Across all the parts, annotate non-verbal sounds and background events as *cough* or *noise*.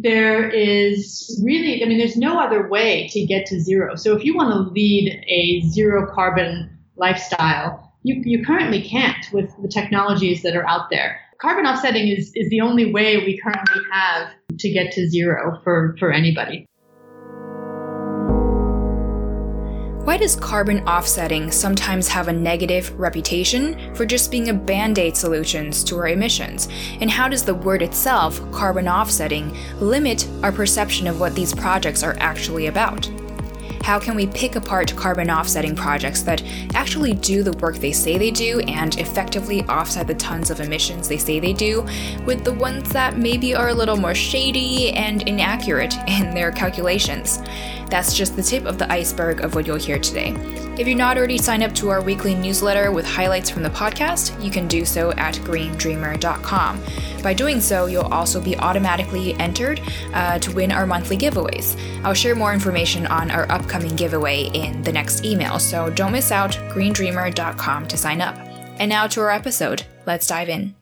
there is really, I mean, there's no other way to get to zero. So if you want to lead a zero carbon lifestyle, you, you currently can't with the technologies that are out there. Carbon offsetting is, is the only way we currently have to get to zero for, for anybody. Why does carbon offsetting sometimes have a negative reputation for just being a band aid solutions to our emissions? And how does the word itself, carbon offsetting, limit our perception of what these projects are actually about? How can we pick apart carbon offsetting projects that actually do the work they say they do and effectively offset the tons of emissions they say they do, with the ones that maybe are a little more shady and inaccurate in their calculations? That's just the tip of the iceberg of what you'll hear today. If you're not already signed up to our weekly newsletter with highlights from the podcast, you can do so at greendreamer.com. By doing so, you'll also be automatically entered uh, to win our monthly giveaways. I'll share more information on our upcoming giveaway in the next email, so don't miss out greendreamer.com to sign up. And now to our episode. Let's dive in.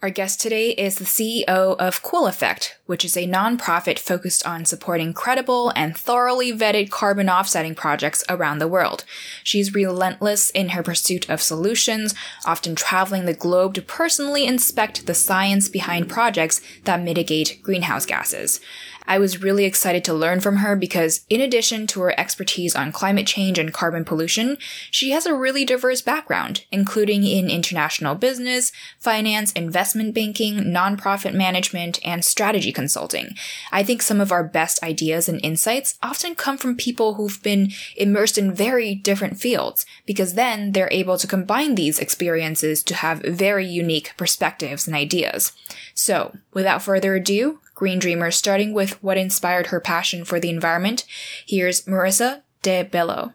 Our guest today is the CEO of Cool Effect, which is a nonprofit focused on supporting credible and thoroughly vetted carbon offsetting projects around the world. She's relentless in her pursuit of solutions, often traveling the globe to personally inspect the science behind projects that mitigate greenhouse gases. I was really excited to learn from her because in addition to her expertise on climate change and carbon pollution, she has a really diverse background, including in international business, finance, investment banking, nonprofit management, and strategy consulting. I think some of our best ideas and insights often come from people who've been immersed in very different fields, because then they're able to combine these experiences to have very unique perspectives and ideas. So, without further ado, Green Dreamer, starting with what inspired her passion for the environment. Here's Marisa de Belloy.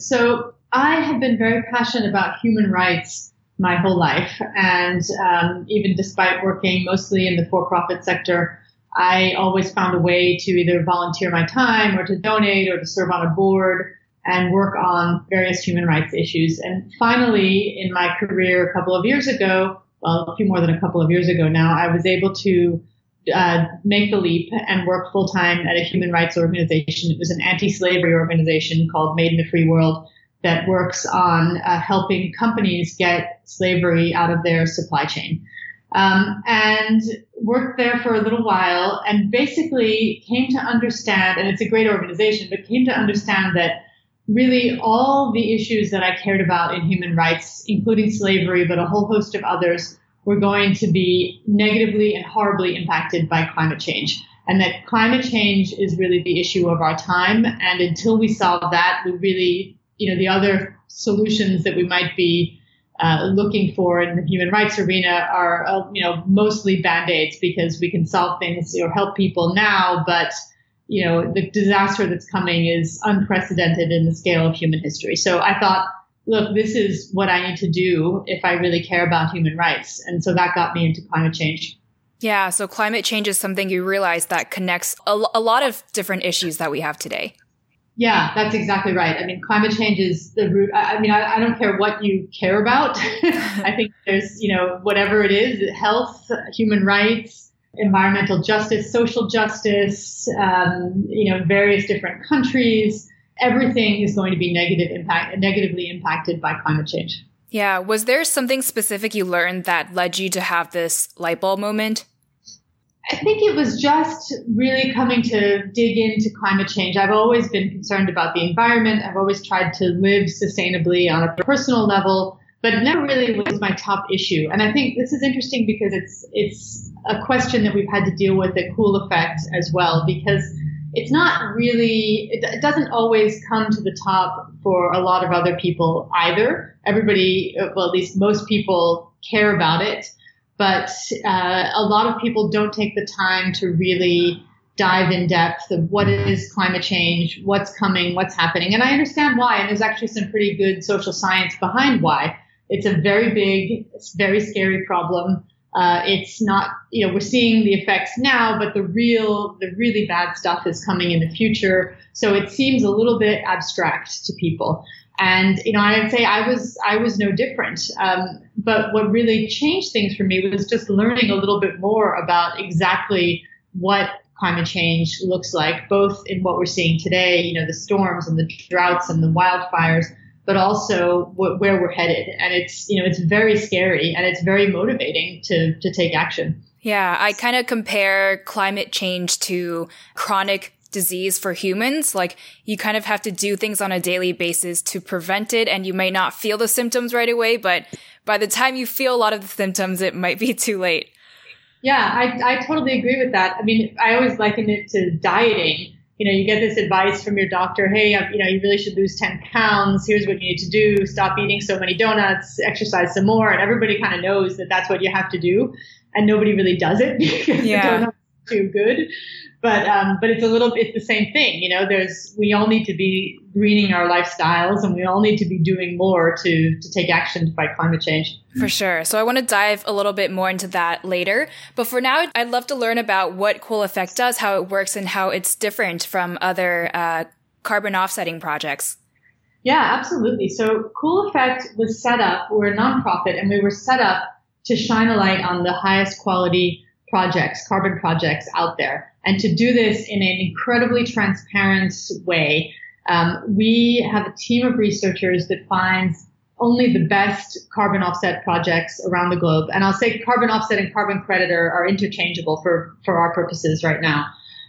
So, I have been very passionate about human rights my whole life. And um, even despite working mostly in the for profit sector, I always found a way to either volunteer my time or to donate or to serve on a board and work on various human rights issues. And finally, in my career a couple of years ago, well, a few more than a couple of years ago now, I was able to uh, make the leap and work full time at a human rights organization. It was an anti-slavery organization called Made in the Free World that works on uh, helping companies get slavery out of their supply chain. Um, and worked there for a little while and basically came to understand, and it's a great organization, but came to understand that really all the issues that I cared about in human rights, including slavery, but a whole host of others, were going to be negatively and horribly impacted by climate change. And that climate change is really the issue of our time. And until we solve that, we really, you know, the other solutions that we might be uh, looking for in the human rights arena are, uh, you know, mostly band-aids because we can solve things or help people now, but you know, the disaster that's coming is unprecedented in the scale of human history. So I thought, look, this is what I need to do if I really care about human rights. And so that got me into climate change. Yeah, so climate change is something you realize that connects a, a lot of different issues that we have today. Yeah, that's exactly right. I mean, climate change is the root. I, I mean, I, I, don't care what you care about. *laughs* I think there's, you know, whatever it is, health, human rights, environmental justice, social justice, um, you know, various different countries. Everything is going to be negative impact, negatively impacted by climate change. Yeah. Was there something specific you learned that led you to have this light bulb moment? I think it was just really coming to dig into climate change. I've always been concerned about the environment. I've always tried to live sustainably on a personal level, but it never really was my top issue. And I think this is interesting because it's it's a question that we've had to deal with at Cool Effect as well, because it's not really it, it doesn't always come to the top for a lot of other people either. Everybody, well, at least most people care about it but uh, a lot of people don't take the time to really dive in depth of what is climate change, what's coming, what's happening. And I understand why. And there's actually some pretty good social science behind why. It's a very big, very scary problem. Uh, it's not, you know, we're seeing the effects now, but the real, the really bad stuff is coming in the future. So it seems a little bit abstract to people. And you know, I'd say I was I was no different. Um, but what really changed things for me was just learning a little bit more about exactly what climate change looks like, both in what we're seeing today, you know, the storms and the droughts and the wildfires, but also wh- where we're headed. And it's you know, it's very scary and it's very motivating to to take action. Yeah, I kind of compare climate change to chronic disease for humans. Like you kind of have to do things on a daily basis to prevent it. And you may not feel the symptoms right away, but by the time you feel a lot of the symptoms, it might be *laughs* too late. Yeah, I, I totally agree with that. I mean, I always liken it to dieting. You know, you get this advice from your doctor, hey, um, you know, you really should lose 10 pounds. Here's what you need to do. Stop eating so many donuts, exercise some more. And everybody kind of knows that that's what you have to do. And nobody really does it *laughs* because yeah. the donuts too good. But um, but it's a little it's the same thing you know there's we all need to be greening our lifestyles and we all need to be doing more to to take action to fight climate change. For sure. So i want to dive a little bit more into that later. But for now i'd love to learn about what cool effect does how it works and how it's different from other uh, carbon offsetting projects. Yeah absolutely. So cool effect was set up we're a nonprofit and we were set up to shine a light on the highest quality projects carbon projects out there and to do this in an incredibly transparent way, um, we have a team of researchers that finds only the best carbon offset projects around the globe. And I'll say carbon offset and carbon credit are, are interchangeable for, for our purposes right now.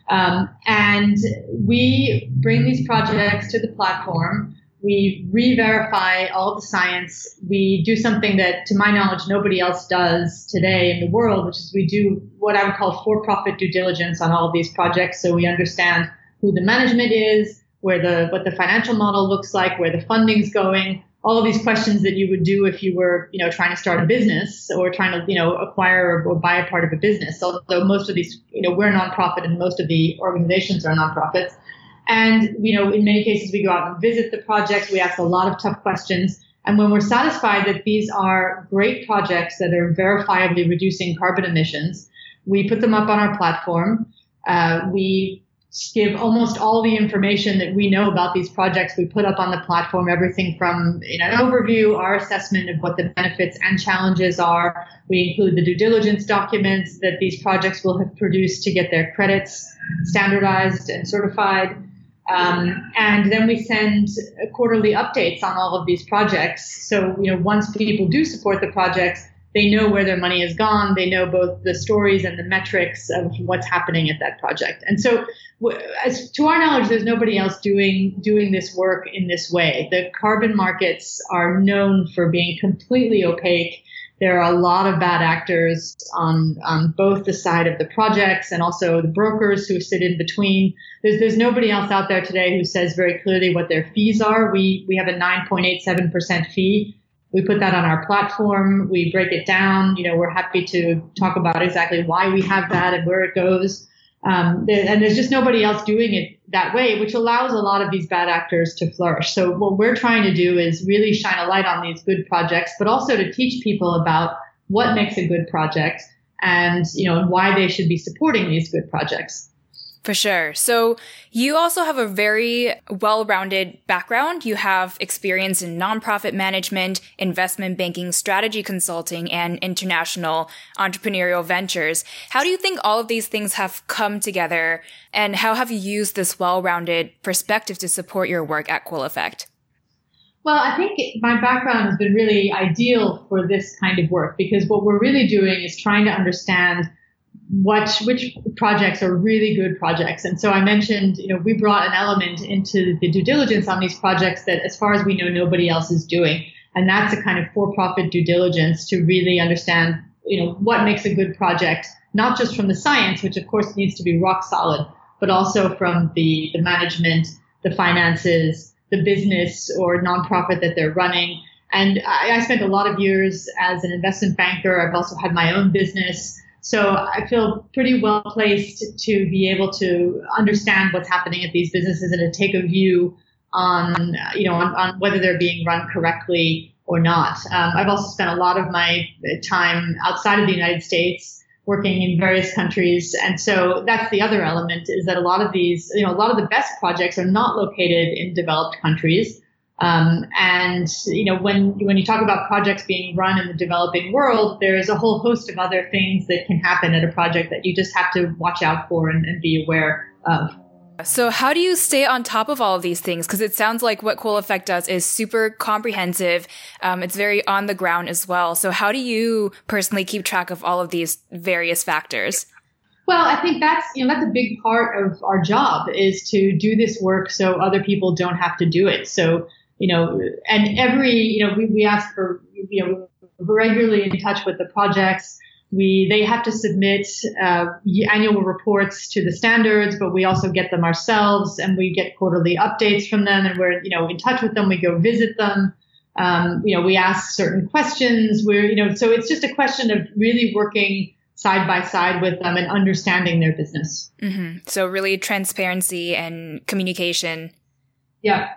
Um, and we bring these projects to the platform we re-verify all the science. We do something that, to my knowledge, nobody else does today in the world, which is we do what I would call for-profit due diligence on all of these projects. So we understand who the management is, where the what the financial model looks like, where the funding's going, all of these questions that you would do if you were, you know, trying to start a business or trying to, you know, acquire or, buy a part of a business. Although most of these, you know, we're nonprofit and most of the organizations are nonprofits. And, you know, in many cases, we go out and visit the projects. We ask a lot of tough questions. And when we're satisfied that these are great projects that are verifiably reducing carbon emissions, we put them up on our platform. Uh, we give almost all the information that we know about these projects. We put up on the platform everything from an overview, our assessment of what the benefits and challenges are. We include the due diligence documents that these projects will have produced to get their credits standardized and certified. Um, and then we send quarterly updates on all of these projects. So, you know, once people do support the projects, they know where their money has gone. They know both the stories and the metrics of what's happening at that project. And so, as to our knowledge, there's nobody else doing doing this work in this way. The carbon markets are known for being completely opaque there are a lot of bad actors on, on both the side of the projects and also the brokers who sit in between. There's, there's nobody else out there today who says very clearly what their fees are. We, we have a 9.87% fee, We put that on our platform. We break it down. You know, we're happy to talk about exactly why we have that and where it goes. Um, and there's just nobody else doing it that way, which allows a lot of these bad actors to flourish. So what we're trying to do is really shine a light on these good projects, but also to teach people about what makes a good project and, you know, why they should be supporting these good projects. For sure. So you also have a very well-rounded background. You have experience in nonprofit management, investment banking, strategy consulting, and international entrepreneurial ventures. How do you think all of these things have come together and how have you used this well-rounded perspective to support your work at Cool Effect? Well, I think my background has been really ideal for this kind of work because what we're really doing is trying to understand what which projects are really good projects. And so I mentioned, you know, we brought an element into the due diligence on these projects that, as far as we know, nobody else is doing. And that's a kind of for-profit due diligence to really understand, you know, what makes a good project, not just from the science, which of course needs to be rock solid, but also from the, the management, the finances, the business or nonprofit that they're running. And I, I spent a lot of years as an investment banker. I've also had my own business. So I feel pretty well placed to be able to understand what's happening at these businesses and to take a view on, you know, on, on whether they're being run correctly or not. Um, I've also spent a lot of my time outside of the United States working in various countries. And so that's the other element is that a lot of these, you know, a lot of the best projects are not located in developed countries. Um, and you know, when when you talk about projects being run in the developing world, there is a whole host of other things that can happen at a project that you just have to watch out for and, and be aware of. So, how do you stay on top of all of these things? Because it sounds like what Cool Effect does is super comprehensive. Um, it's very on the ground as well. So, how do you personally keep track of all of these various factors? Well, I think that's you know that's a big part of our job is to do this work so other people don't have to do it. So you know, and every, you know, we, we ask for, you know, regularly in touch with the projects. We, they have to submit uh, annual reports to the standards, but we also get them ourselves and we get quarterly updates from them and we're, you know, in touch with them. We go visit them. Um, you know, we ask certain questions. We're, you know, so it's just a question of really working side by side with them and understanding their business. Mm-hmm. So really transparency and communication. Yeah.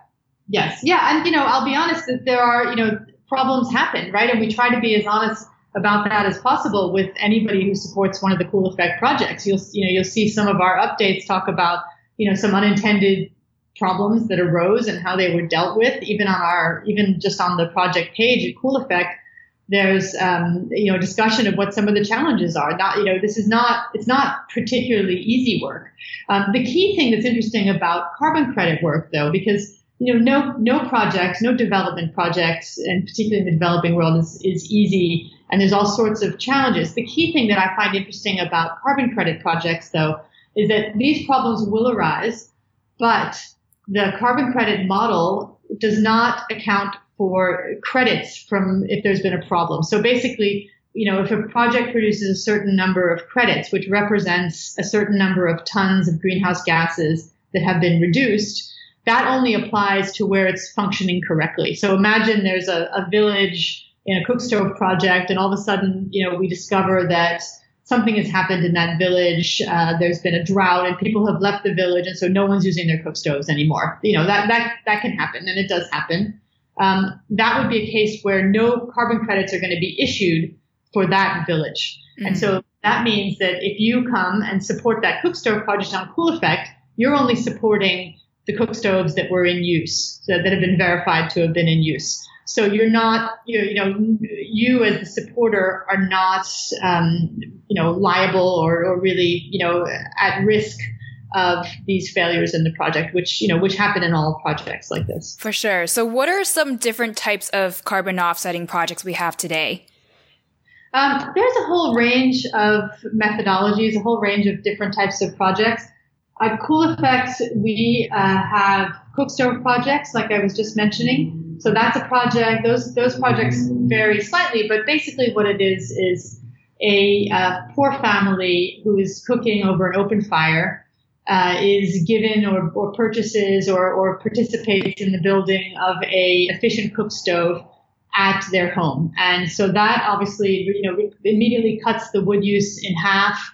Yes. Yeah. And, you know, I'll be honest that there are, you know, problems happen, right? And we try to be as honest about that as possible with anybody who supports one of the Cool Effect projects. You'll, you know, you'll see some of our updates talk about, you know, some unintended problems that arose and how they were dealt with, even on our, even just on the project page at Cool Effect. There's, um, you know, discussion of what some of the challenges are. Not, you know, this is not, it's not particularly easy work. Um, the key thing that's interesting about carbon credit work, though, because you know, no no project, no development project, and particularly in the developing world, is is easy, and there's all sorts of challenges. The key thing that I find interesting about carbon credit projects, though, is that these problems will arise, but the carbon credit model does not account for credits from if there's been a problem. So basically, you know, if a project produces a certain number of credits, which represents a certain number of tons of greenhouse gases that have been reduced, that only applies to where it's functioning correctly. So imagine there's a, a village in a cook stove project, and all of a sudden, you know, we discover that something has happened in that village. Uh, there's been a drought, and people have left the village, and so no one's using their cook stoves anymore. You know, that that that can happen, and it does happen. Um, that would be a case where no carbon credits are going to be issued for that village. Mm-hmm. And so that means that if you come and support that cook stove project on Cool Effect, you're only supporting the cook stoves that were in use, that, that have been verified to have been in use. So you're not, you know, you, know, you as the supporter are not, um, you know, liable or, or really, you know, at risk of these failures in the project, which, you know, which happen in all projects like this. For sure. So what are some different types of carbon offsetting projects we have today? Um, there's a whole range of methodologies, a whole range of different types of projects. At Cool Effects, we uh, have cook stove projects, like I was just mentioning. So that's a project. Those those projects vary slightly, but basically what it is is a uh, poor family who is cooking over an open fire uh, is given or, or purchases or, or participates in the building of a efficient cook stove at their home. And so that obviously, you know, immediately cuts the wood use in half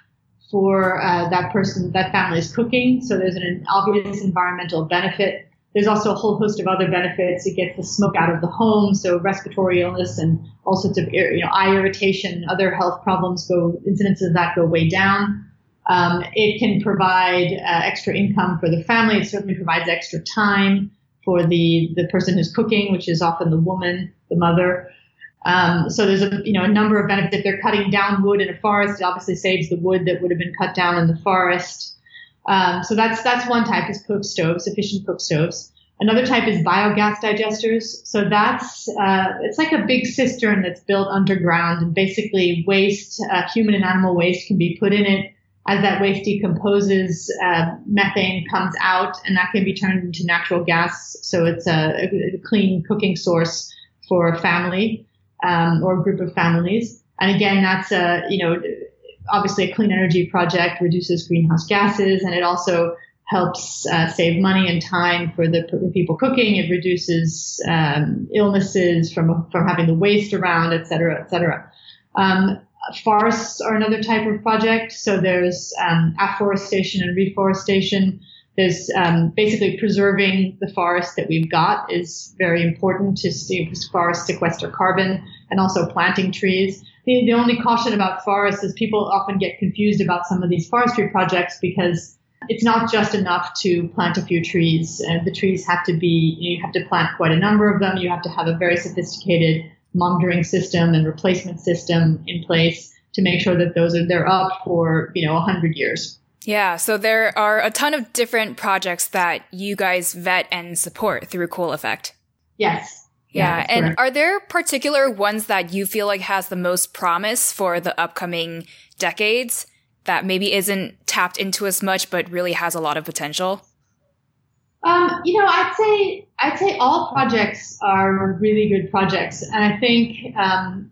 for uh, that person, that family's cooking. So there's an obvious environmental benefit. There's also a whole host of other benefits. It gets the smoke out of the home, so respiratory illness and all sorts of you know eye irritation, other health problems go incidences of that go way down. Um, it can provide uh, extra income for the family. It certainly provides extra time for the the person who's cooking, which is often the woman, the mother. Um, so there's a you know a number of benefits. If they're cutting down wood in a forest, it obviously saves the wood that would have been cut down in the forest. Um, so that's that's one type is cook stoves, efficient cook stoves. Another type is biogas digesters. So that's uh, it's like a big cistern that's built underground, and basically waste, uh, human and animal waste, can be put in it. As that waste decomposes, uh, methane comes out, and that can be turned into natural gas. So it's a, a clean cooking source for a family um, or a group of families. And again, that's a you know obviously a clean energy project reduces greenhouse gases and it also helps uh, save money and time for the, the people cooking. It reduces um, illnesses from from having the waste around, et cetera, et cetera. Um, forests are another type of project. So there's um, afforestation and reforestation. There's um, basically preserving the forest that we've got is very important to see forests sequester carbon and also planting trees. The, the only caution about forests is people often get confused about some of these forestry projects because it's not just enough to plant a few trees. Uh, the trees have to be, you have to plant quite a number of them. You have to have a very sophisticated monitoring system and replacement system in place to make sure that those are, they're up for, you know, 100 years. Yeah, so there are a ton of different projects that you guys vet and support through Cool Effect. Yes. Yeah, yeah and correct. are there particular ones that you feel like has the most promise for the upcoming decades that maybe isn't tapped into as much but really has a lot of potential? Um, you know, I'd say I'd say all projects are really good projects, and I think um,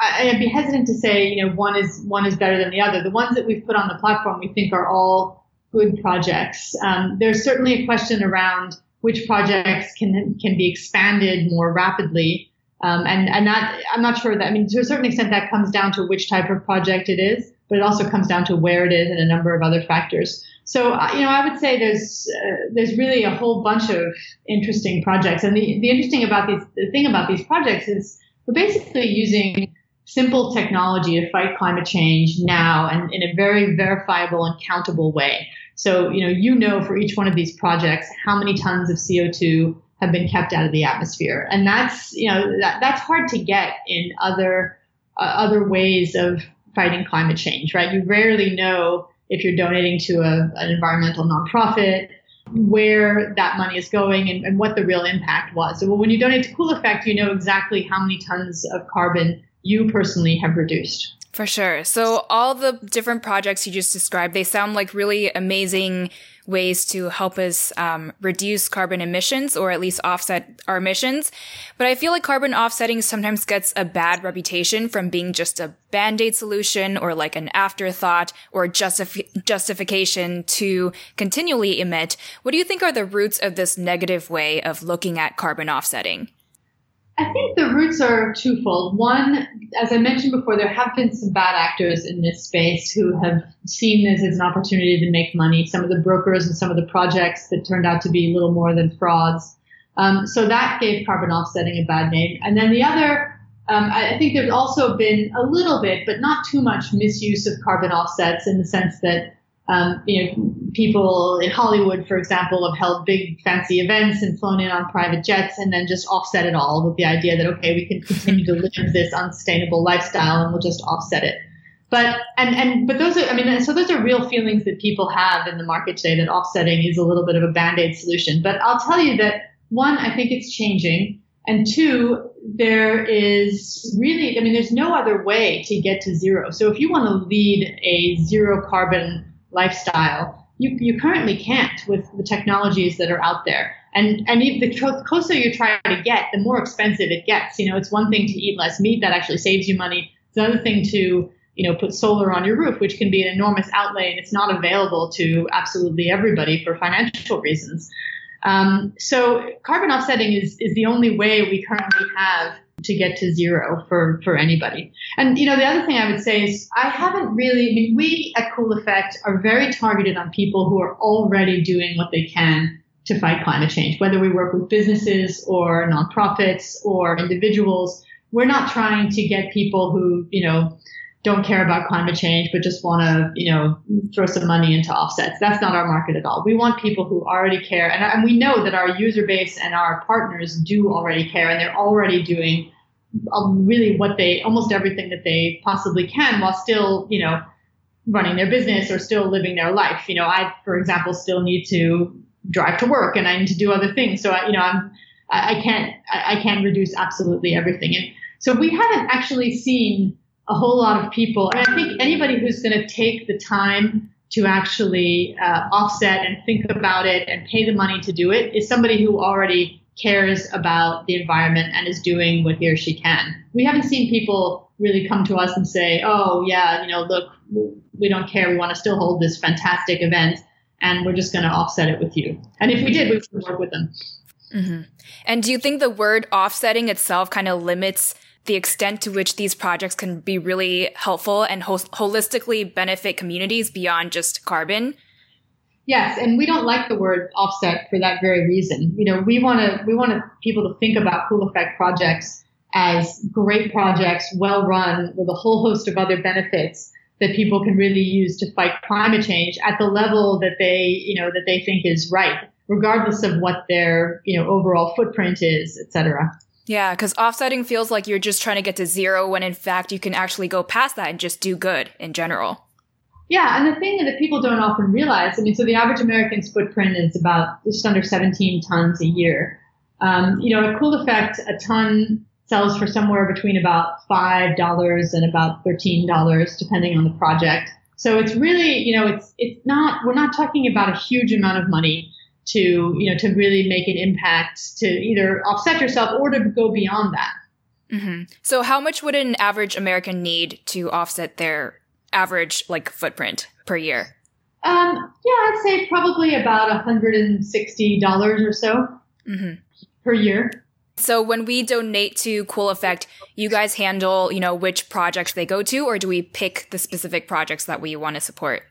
I, I'd be hesitant to say you know one is one is better than the other. The ones that we've put on the platform we think are all good projects. Um, there's certainly a question around which projects can can be expanded more rapidly. Um, and and that I'm not sure that I mean to a certain extent that comes down to which type of project it is, but it also comes down to where it is and a number of other factors. So uh, you know I would say there's uh, there's really a whole bunch of interesting projects, and the the interesting about these the thing about these projects is we're basically using simple technology to fight climate change now and in a very verifiable and countable way. So, you know, you know for each one of these projects how many tons of CO2 have been kept out of the atmosphere. And that's, you know, that, that's hard to get in other, uh, other ways of fighting climate change, right? You rarely know if you're donating to a, an environmental nonprofit where that money is going and, and what the real impact was. So when you donate to Cool Effect, you know exactly how many tons of carbon you personally have reduced. For sure. So all the different projects you just described, they sound like really amazing ways to help us um, reduce carbon emissions or at least offset our emissions. But I feel like carbon offsetting sometimes gets a bad reputation from being just a band-aid solution or like an afterthought or justif- justification to continually emit. What do you think are the roots of this negative way of looking at carbon offsetting? I think the roots are twofold. One, as I mentioned before, there have been some bad actors in this space who have seen this as an opportunity to make money. Some of the brokers and some of the projects that turned out to be little more than frauds. Um, so that gave carbon offsetting a bad name. And then the other, um, I think there's also been a little bit, but not too much misuse of carbon offsets in the sense that um, you know, people in Hollywood, for example, have held big fancy events and flown in on private jets and then just offset it all with the idea that, okay, we can continue to live this unsustainable lifestyle and we'll just offset it. But, and, and, but those are, I mean, so those are real feelings that people have in the market today that offsetting is a little bit of a band-aid solution. But I'll tell you that one, I think it's changing. And two, there is really, I mean, there's no other way to get to zero. So if you want to lead a zero carbon lifestyle, you, you currently can't with the technologies that are out there. And, and the closer you try to get, the more expensive it gets. You know, it's one thing to eat less meat that actually saves you money. It's another thing to, you know, put solar on your roof, which can be an enormous outlay and it's not available to absolutely everybody for financial reasons. Um, so carbon offsetting is, is the only way we currently have to get to zero for, for anybody. And, you know, the other thing I would say is I haven't really, I mean, we at Cool Effect are very targeted on people who are already doing what they can to fight climate change, whether we work with businesses or nonprofits or individuals. We're not trying to get people who, you know, don't care about climate change, but just want to, you know, throw some money into offsets. That's not our market at all. We want people who already care. And, and we know that our user base and our partners do already care and they're already doing um, really what they, almost everything that they possibly can while still, you know, running their business or still living their life. You know, I, for example, still need to drive to work and I need to do other things. So, I, you know, I'm, I, I can't, I, I can't reduce absolutely everything. And so we haven't actually seen a whole lot of people. And I think anybody who's going to take the time to actually uh, offset and think about it and pay the money to do it is somebody who already cares about the environment and is doing what he or she can. We haven't seen people really come to us and say, oh, yeah, you know, look, we don't care. We want to still hold this fantastic event and we're just going to offset it with you. And if we did, we would work with them. Mm-hmm. And do you think the word offsetting itself kind of limits the extent to which these projects can be really helpful and ho- holistically benefit communities beyond just carbon. Yes, and we don't like the word offset for that very reason. You know, we want to we want people to think about cool effect projects as great projects, well run, with a whole host of other benefits that people can really use to fight climate change at the level that they, you know, that they think is right, regardless of what their, you know, overall footprint is, et cetera. Yeah, because offsetting feels like you're just trying to get to zero when in fact you can actually go past that and just do good in general. Yeah, and the thing that people don't often realize, I mean, so the average American's footprint is about just under 17 tons a year. Um, you know, a cool effect, a ton sells for somewhere between about $5 and about $13, depending on the project. So it's really, you know, it's, it's not, we're not talking about a huge amount of money to you know to really make an impact to either offset yourself or to go beyond that. Mm-hmm. So, how much would an average American need to offset their average like footprint per year? Um, yeah, I'd say probably about $160 or so mm-hmm. per year. So when we donate to Cool Effect, you guys handle, you know, which projects they go to, or do we pick the specific projects that we want to support?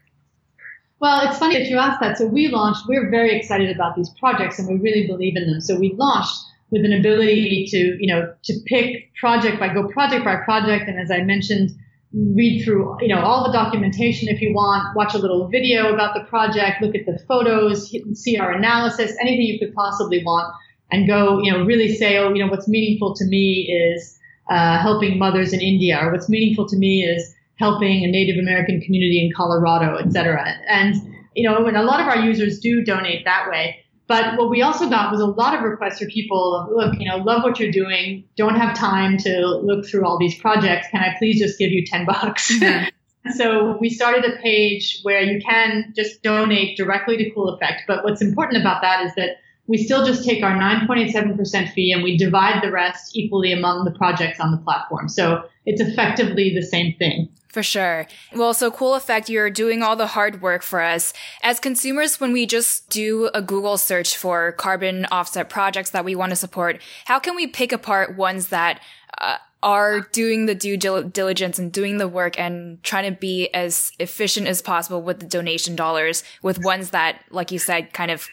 Well, it's funny that you asked that. So we launched, we're very excited about these projects and we really believe in them. So we launched with an ability to, you know, to pick project by go project by project. And as I mentioned, read through, you know, all the documentation if you want, watch a little video about the project, look at the photos, see our analysis, anything you could possibly want and go, you know, really say, oh, you know, what's meaningful to me is, uh, helping mothers in India or what's meaningful to me is, helping a Native American community in Colorado, et cetera. And, you know, and a lot of our users do donate that way. But what we also got was a lot of requests for people, look, you know, love what you're doing, don't have time to look through all these projects. Can I please just give you 10 bucks? *laughs* Mm-hmm. so we started a page where you can just donate directly to Cool Effect. But what's important about that is that we still just take our 9.87% fee and we divide the rest equally among the projects on the platform. So it's effectively the same thing. For sure. Well, so cool effect. You're doing all the hard work for us. As consumers, when we just do a Google search for carbon offset projects that we want to support, how can we pick apart ones that uh, are doing the due diligence and doing the work and trying to be as efficient as possible with the donation dollars with ones that, like you said, kind of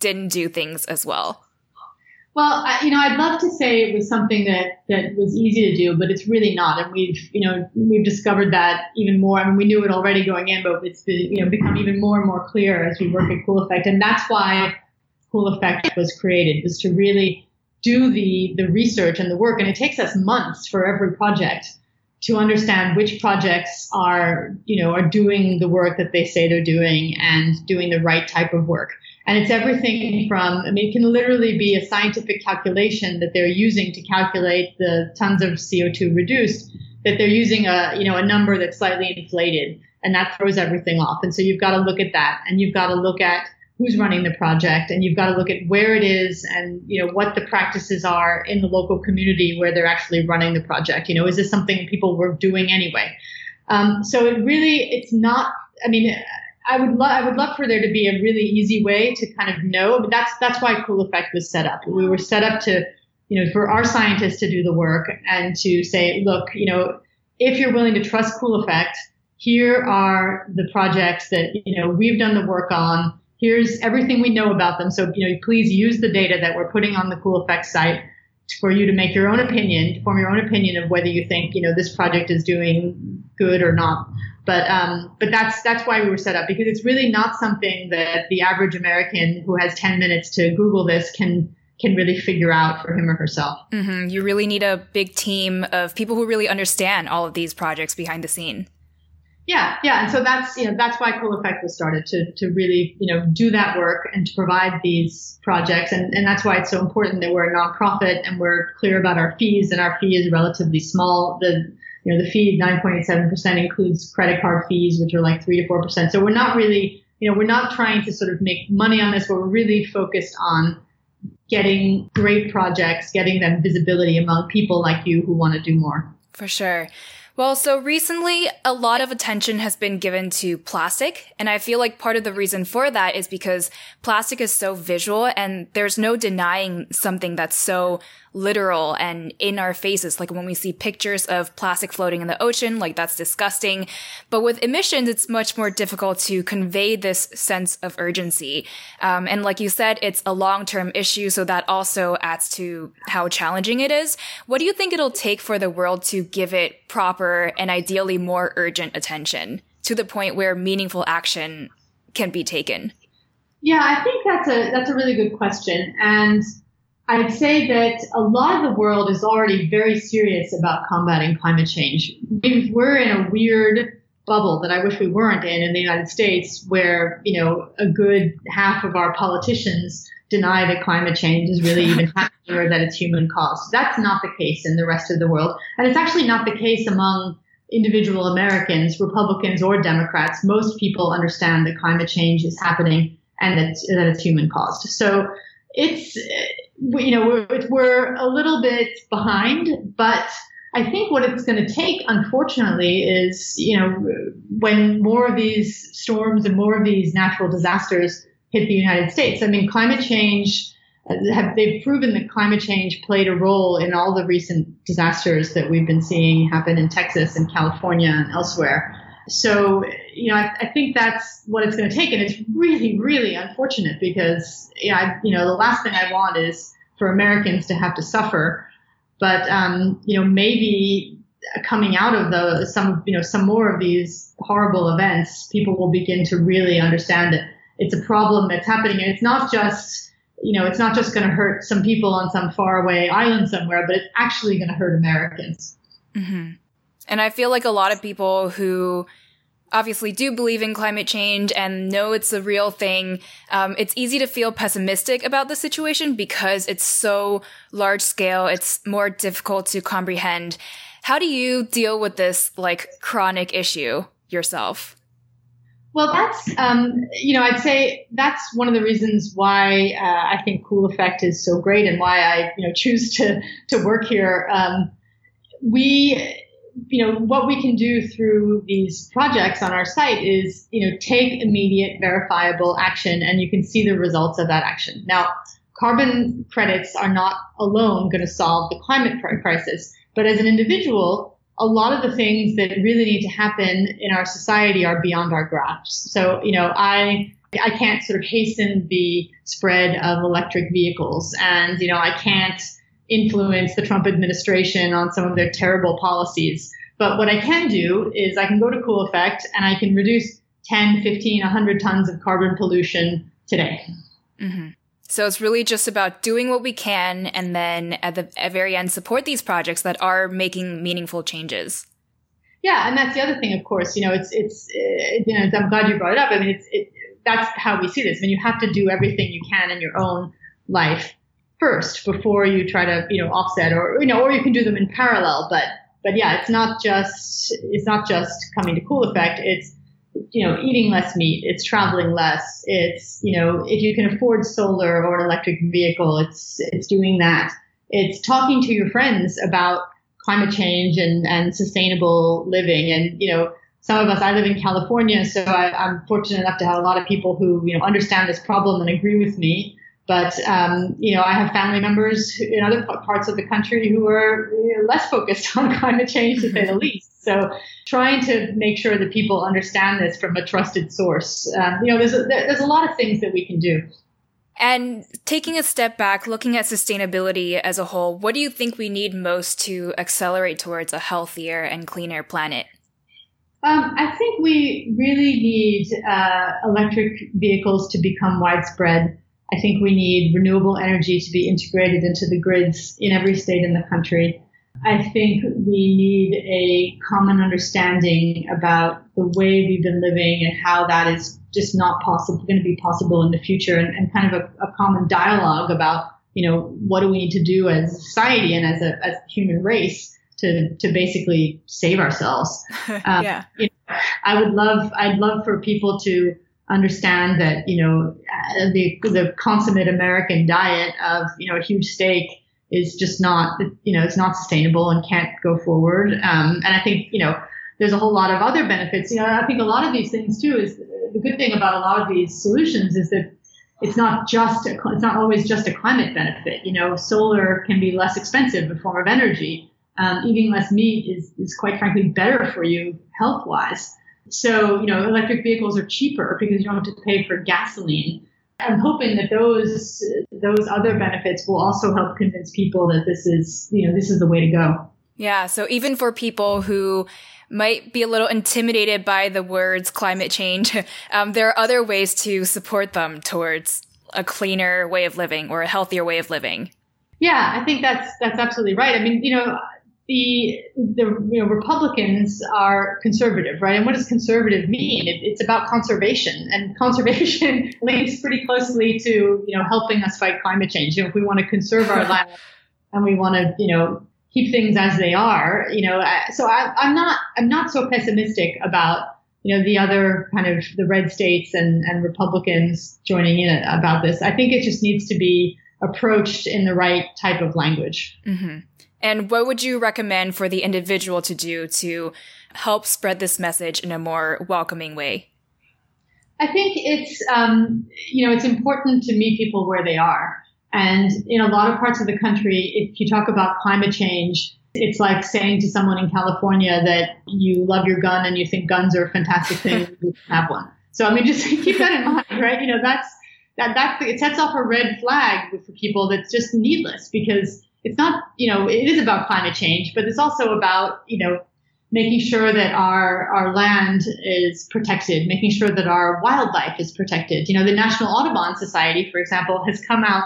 didn't do things as well? Well, I, you know, I'd love to say it was something that, that was easy to do, but it's really not. And we've, you know, we've discovered that even more. I mean, we knew it already going in, but it's, you know, become even more and more clear as we work at Cool Effect. And that's why Cool Effect was created, was to really do the, the research and the work. And it takes us months for every project to understand which projects are, you know, are doing the work that they say they're doing and doing the right type of work. And it's everything from, I mean, it can literally be a scientific calculation that they're using to calculate the tons of CO2 reduced, that they're using a, you know, a number that's slightly inflated and that throws everything off. And so you've got to look at that and you've got to look at who's running the project and you've got to look at where it is and, you know, what the practices are in the local community where they're actually running the project. You know, is this something people were doing anyway? Um, so it really, it's not, I mean, I would love I would love for there to be a really easy way to kind of know, but that's that's why Cool Effect was set up. We were set up to you know, for our scientists to do the work and to say, look, you know, if you're willing to trust Cool Effect, here are the projects that, you know, we've done the work on. Here's everything we know about them. So, you know, please use the data that we're putting on the Cool Effect site for you to make your own opinion, to form your own opinion of whether you think, you know, this project is doing good or not. But um, but that's that's why we were set up because it's really not something that the average American who has 10 minutes to Google this can can really figure out for him or herself. Mm-hmm. You really need a big team of people who really understand all of these projects behind the scene. Yeah, yeah, and so that's you know that's why Cool Effect was started to to really you know do that work and to provide these projects, and and that's why it's so important that we're a nonprofit and we're clear about our fees, and our fee is relatively small. The you know the fee 9.87 percent includes credit card fees, which are like three to four percent. So we're not really you know we're not trying to sort of make money on this, but we're really focused on getting great projects, getting them visibility among people like you who want to do more. For sure. Well, so recently a lot of attention has been given to plastic. And I feel like part of the reason for that is because plastic is so visual and there's no denying something that's so literal and in our faces. Like when we see pictures of plastic floating in the ocean, like that's disgusting. But with emissions, it's much more difficult to convey this sense of urgency. Um, and like you said, it's a long-term issue. So that also adds to how challenging it is. What do you think it'll take for the world to give it proper and ideally more urgent attention to the point where meaningful action can be taken? Yeah, I think that's a that's a really good question. And I'd say that a lot of the world is already very serious about combating climate change. We're in a weird bubble that I wish we weren't in in the United States, where you know a good half of our politicians deny that climate change is really even *laughs* happening or that it's human caused. That's not the case in the rest of the world, and it's actually not the case among individual Americans, Republicans or Democrats. Most people understand that climate change is happening and that, that it's human caused. So it's you know, we're, we're a little bit behind, but I think what it's going to take, unfortunately, is, you know, when more of these storms and more of these natural disasters hit the United States. I mean, climate change, uh, have, they've proven that climate change played a role in all the recent disasters that we've been seeing happen in Texas and California and elsewhere. So, you know, I, I, think that's what it's going to take. And it's really, really unfortunate because, yeah, you know, the last thing I want is for Americans to have to suffer. But, um, you know, maybe coming out of the, some, you know, some more of these horrible events, people will begin to really understand that it's a problem that's happening. And it's not just, you know, it's not just going to hurt some people on some faraway island somewhere, but it's actually going to hurt Americans. Mm-hmm. And I feel like a lot of people who obviously do believe in climate change and know it's a real thing, um, it's easy to feel pessimistic about the situation because it's so large scale. It's more difficult to comprehend. How do you deal with this like chronic issue yourself? Well, that's um, you know I'd say that's one of the reasons why uh, I think Cool Effect is so great and why I you know choose to to work here. Um, we you know, what we can do through these projects on our site is, you know, take immediate verifiable action and you can see the results of that action. Now, carbon credits are not alone going to solve the climate crisis, but as an individual, a lot of the things that really need to happen in our society are beyond our grasp. So, you know, I, I can't sort of hasten the spread of electric vehicles and, you know, I can't, influence the Trump administration on some of their terrible policies. But what I can do is I can go to Cool Effect and I can reduce 10, 15, 100 tons of carbon pollution today. Mm-hmm. So it's really just about doing what we can and then at the at very end support these projects that are making meaningful changes. Yeah, and that's the other thing, of course. You know, it's it's uh, you know I'm glad you brought it up. I mean, it's it, that's how we see this. I mean, you have to do everything you can in your own life first before you try to you know offset or you know or you can do them in parallel but but yeah it's not just it's not just coming to cool effect. It's you know eating less meat it's traveling less it's you know if you can afford solar or an electric vehicle it's it's doing that. It's talking to your friends about climate change and and sustainable living. And you know some of us i live in california so I, i'm fortunate enough to have a lot of people who you know understand this problem and agree with me But um, you know, I have family members in other parts of the country who are you know, less focused *laughs* on climate change, to say the *laughs* least. So, trying to make sure that people understand this from a trusted source. Um, you know, there's a, there's a lot of things that we can do. And taking a step back, looking at sustainability as a whole, what do you think we need most to accelerate towards a healthier and cleaner planet? Um, I think we really need uh, electric vehicles to become widespread. I think we need renewable energy to be integrated into the grids in every state in the country. I think we need a common understanding about the way we've been living and how that is just not possible, going to be possible in the future, and, and kind of a, a, common dialogue about, you know, what do we need to do as a society and as a, as a human race to, to basically save ourselves. Um, *laughs* yeah. You know, I would love, I'd love for people to understand that, you know, the, the consummate American diet of, you know, a huge steak is just not, you know, it's not sustainable and can't go forward. Um, and I think, you know, there's a whole lot of other benefits. You know, I think a lot of these things too is the good thing about a lot of these solutions is that it's not just a, it's not always just a climate benefit. You know, solar can be less expensive, a form of energy. Um, eating less meat is, is quite frankly better for you health wise. So, you know, electric vehicles are cheaper because you don't have to pay for gasoline. I'm hoping that those those other benefits will also help convince people that this is, you know, this is the way to go. Yeah. So even for people who might be a little intimidated by the words climate change, *laughs* um, there are other ways to support them towards a cleaner way of living or a healthier way of living. Yeah, I think that's that's absolutely right. I mean, you know, the the you know Republicans are conservative, right? And what does conservative mean? It, it's about conservation, and *laughs* conservation links pretty closely to you know helping us fight climate change. You know, if we want to conserve our *laughs* land and we want to you know keep things as they are, you know, so I, I'm not I'm not so pessimistic about you know the other kind of the red states and and Republicans joining in about this. I think it just needs to be approached in the right type of language. Mm-hmm. And what would you recommend for the individual to do to help spread this message in a more welcoming way? I think it's, um, you know, it's important to meet people where they are. And in a lot of parts of the country, if you talk about climate change, it's like saying to someone in California that you love your gun and you think guns are a fantastic thing, *laughs* you have one. So I mean, just *laughs* keep that in mind, right? You know, that's that that's it sets off a red flag for people that's just needless because it's not, you know, it is about climate change, but it's also about, you know, making sure that our, our land is protected, making sure that our wildlife is protected. You know, the National Audubon Society, for example, has come out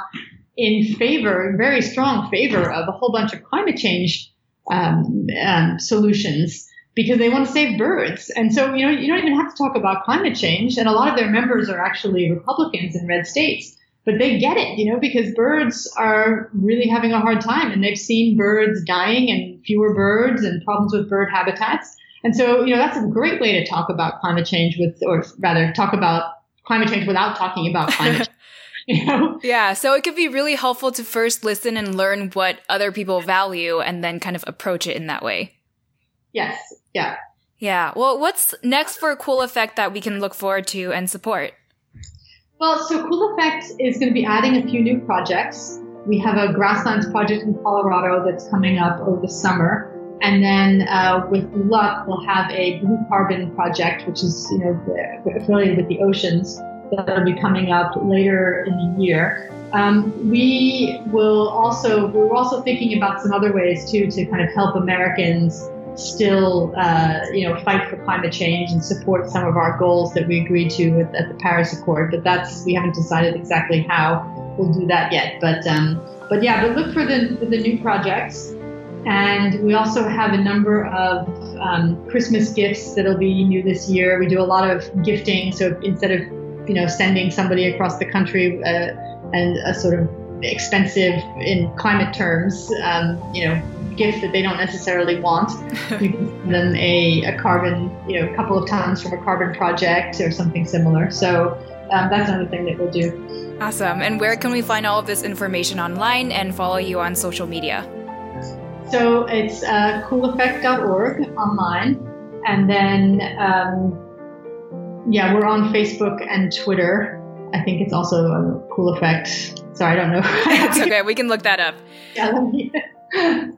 in favor, very strong favor of a whole bunch of climate change um, um, solutions because they want to save birds. And so, you know, you don't even have to talk about climate change. And a lot of their members are actually Republicans in red states but they get it, you know, because birds are really having a hard time and they've seen birds dying and fewer birds and problems with bird habitats. And so, you know, that's a great way to talk about climate change with, or rather talk about climate change without talking about *laughs* climate change. You know? Yeah, so it could be really helpful to first listen and learn what other people value and then kind of approach it in that way. Yes, yeah. Yeah, well, what's next for a Cool Effect that we can look forward to and support? Well, so Cool Effect is going to be adding a few new projects. We have a grasslands project in Colorado that's coming up over the summer. And then, uh, with luck, we'll have a blue carbon project, which is, you know, affiliated with the oceans that'll be coming up later in the year. Um, we will also, we're also thinking about some other ways too to kind of help Americans still, uh, you know, fight for climate change and support some of our goals that we agreed to with, at the Paris Accord. But that's we haven't decided exactly how we'll do that yet. But um, but yeah, but look for the for the new projects. And we also have a number of um, Christmas gifts that'll be new this year. We do a lot of gifting, so instead of you know sending somebody across the country uh, and a sort of expensive in climate terms, um, you know, gift that they don't necessarily want. *laughs* you can send them a, a carbon, you know, a couple of tons from a carbon project or something similar. So um, that's another thing that we'll do. Awesome. And where can we find all of this information online and follow you on social media? So it's uh, cooleffect.org online. And then, um, yeah, we're on Facebook and Twitter I think it's also a cool effect. Sorry, I don't know. *laughs* it's *laughs* okay. We can look that up. Yeah,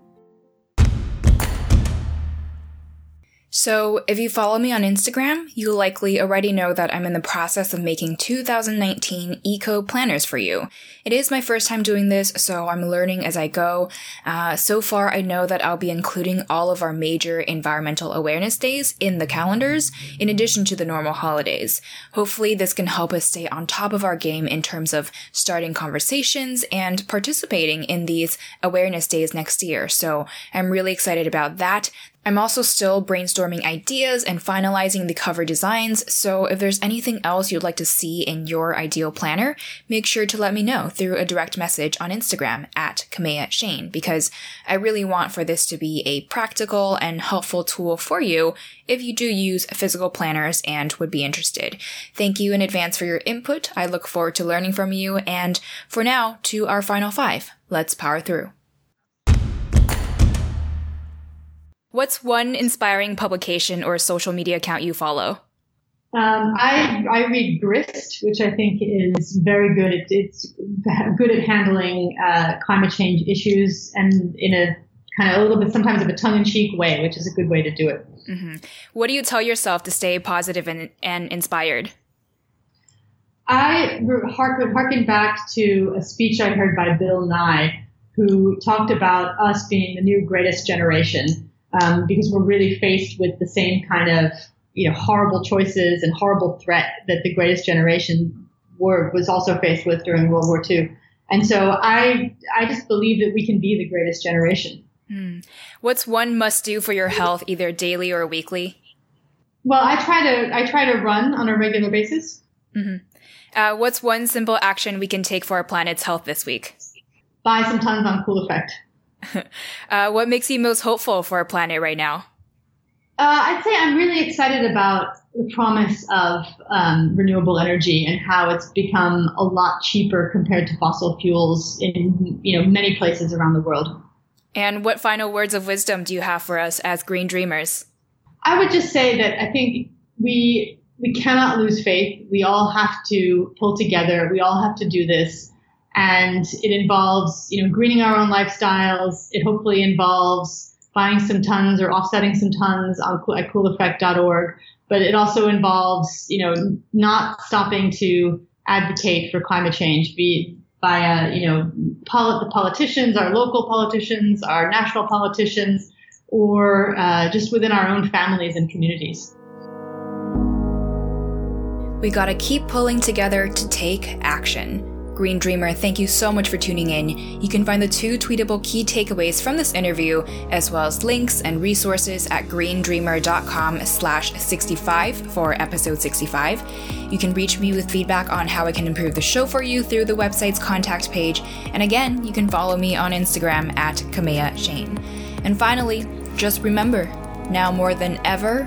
So, if you follow me on Instagram, you likely already know that I'm in the process of making 2019 eco planners for you. It is my first time doing this, so I'm learning as I go. Uh, so far, I know that I'll be including all of our major environmental awareness days in the calendars, in addition to the normal holidays. Hopefully, this can help us stay on top of our game in terms of starting conversations and participating in these awareness days next year. So, I'm really excited about that. I'm also still brainstorming ideas and finalizing the cover designs, so if there's anything else you'd like to see in your ideal planner, make sure to let me know through a direct message on Instagram at Kaméa Chayne, because I really want for this to be a practical and helpful tool for you if you do use physical planners and would be interested. Thank you in advance for your input. I look forward to learning from you, and for now, to our final five. Let's power through. What's one inspiring publication or social media account you follow? Um, I, I read Grist, which I think is very good. It, it's good at handling uh, climate change issues and in a kind of a little bit sometimes of a tongue-in-cheek way, which is a good way to do it. Mm-hmm. What do you tell yourself to stay positive and, and inspired? I harken, harken back to a speech I heard by Bill Nye, who talked about us being the new greatest generation um, because we're really faced with the same kind of you know horrible choices and horrible threat that the greatest generation were was also faced with during World War II. And so I I just believe that we can be the greatest generation. Mm. What's one must do for your health, either daily or weekly? Well, I try to I try to run on a regular basis. Mm-hmm. Uh, what's one simple action we can take for our planet's health this week? Buy some tons on Cool Effect. *laughs* uh, what makes you most hopeful for our planet right now? Uh, I'd say I'm really excited about the promise of um, renewable energy and how it's become a lot cheaper compared to fossil fuels in you know many places around the world. And what final words of wisdom do you have for us as green dreamers? I would just say that I think we we cannot lose faith. We all have to pull together. We all have to do this and it involves you know greening our own lifestyles. It hopefully involves buying some tons or offsetting some tons on at cooleffect.org. But it also involves you know not stopping to advocate for climate change, be via you know the politicians, our local politicians, our national politicians, or uh, just within our own families and communities. We gotta keep pulling together to take action. Green Dreamer, thank you so much for tuning in. You can find the two tweetable key takeaways from this interview, as well as links and resources at greendreamer.com slash 65 for episode 65. You can reach me with feedback on how I can improve the show for you through the website's contact page. And again, you can follow me on Instagram at Kaméa Chayne. And finally, just remember, now more than ever,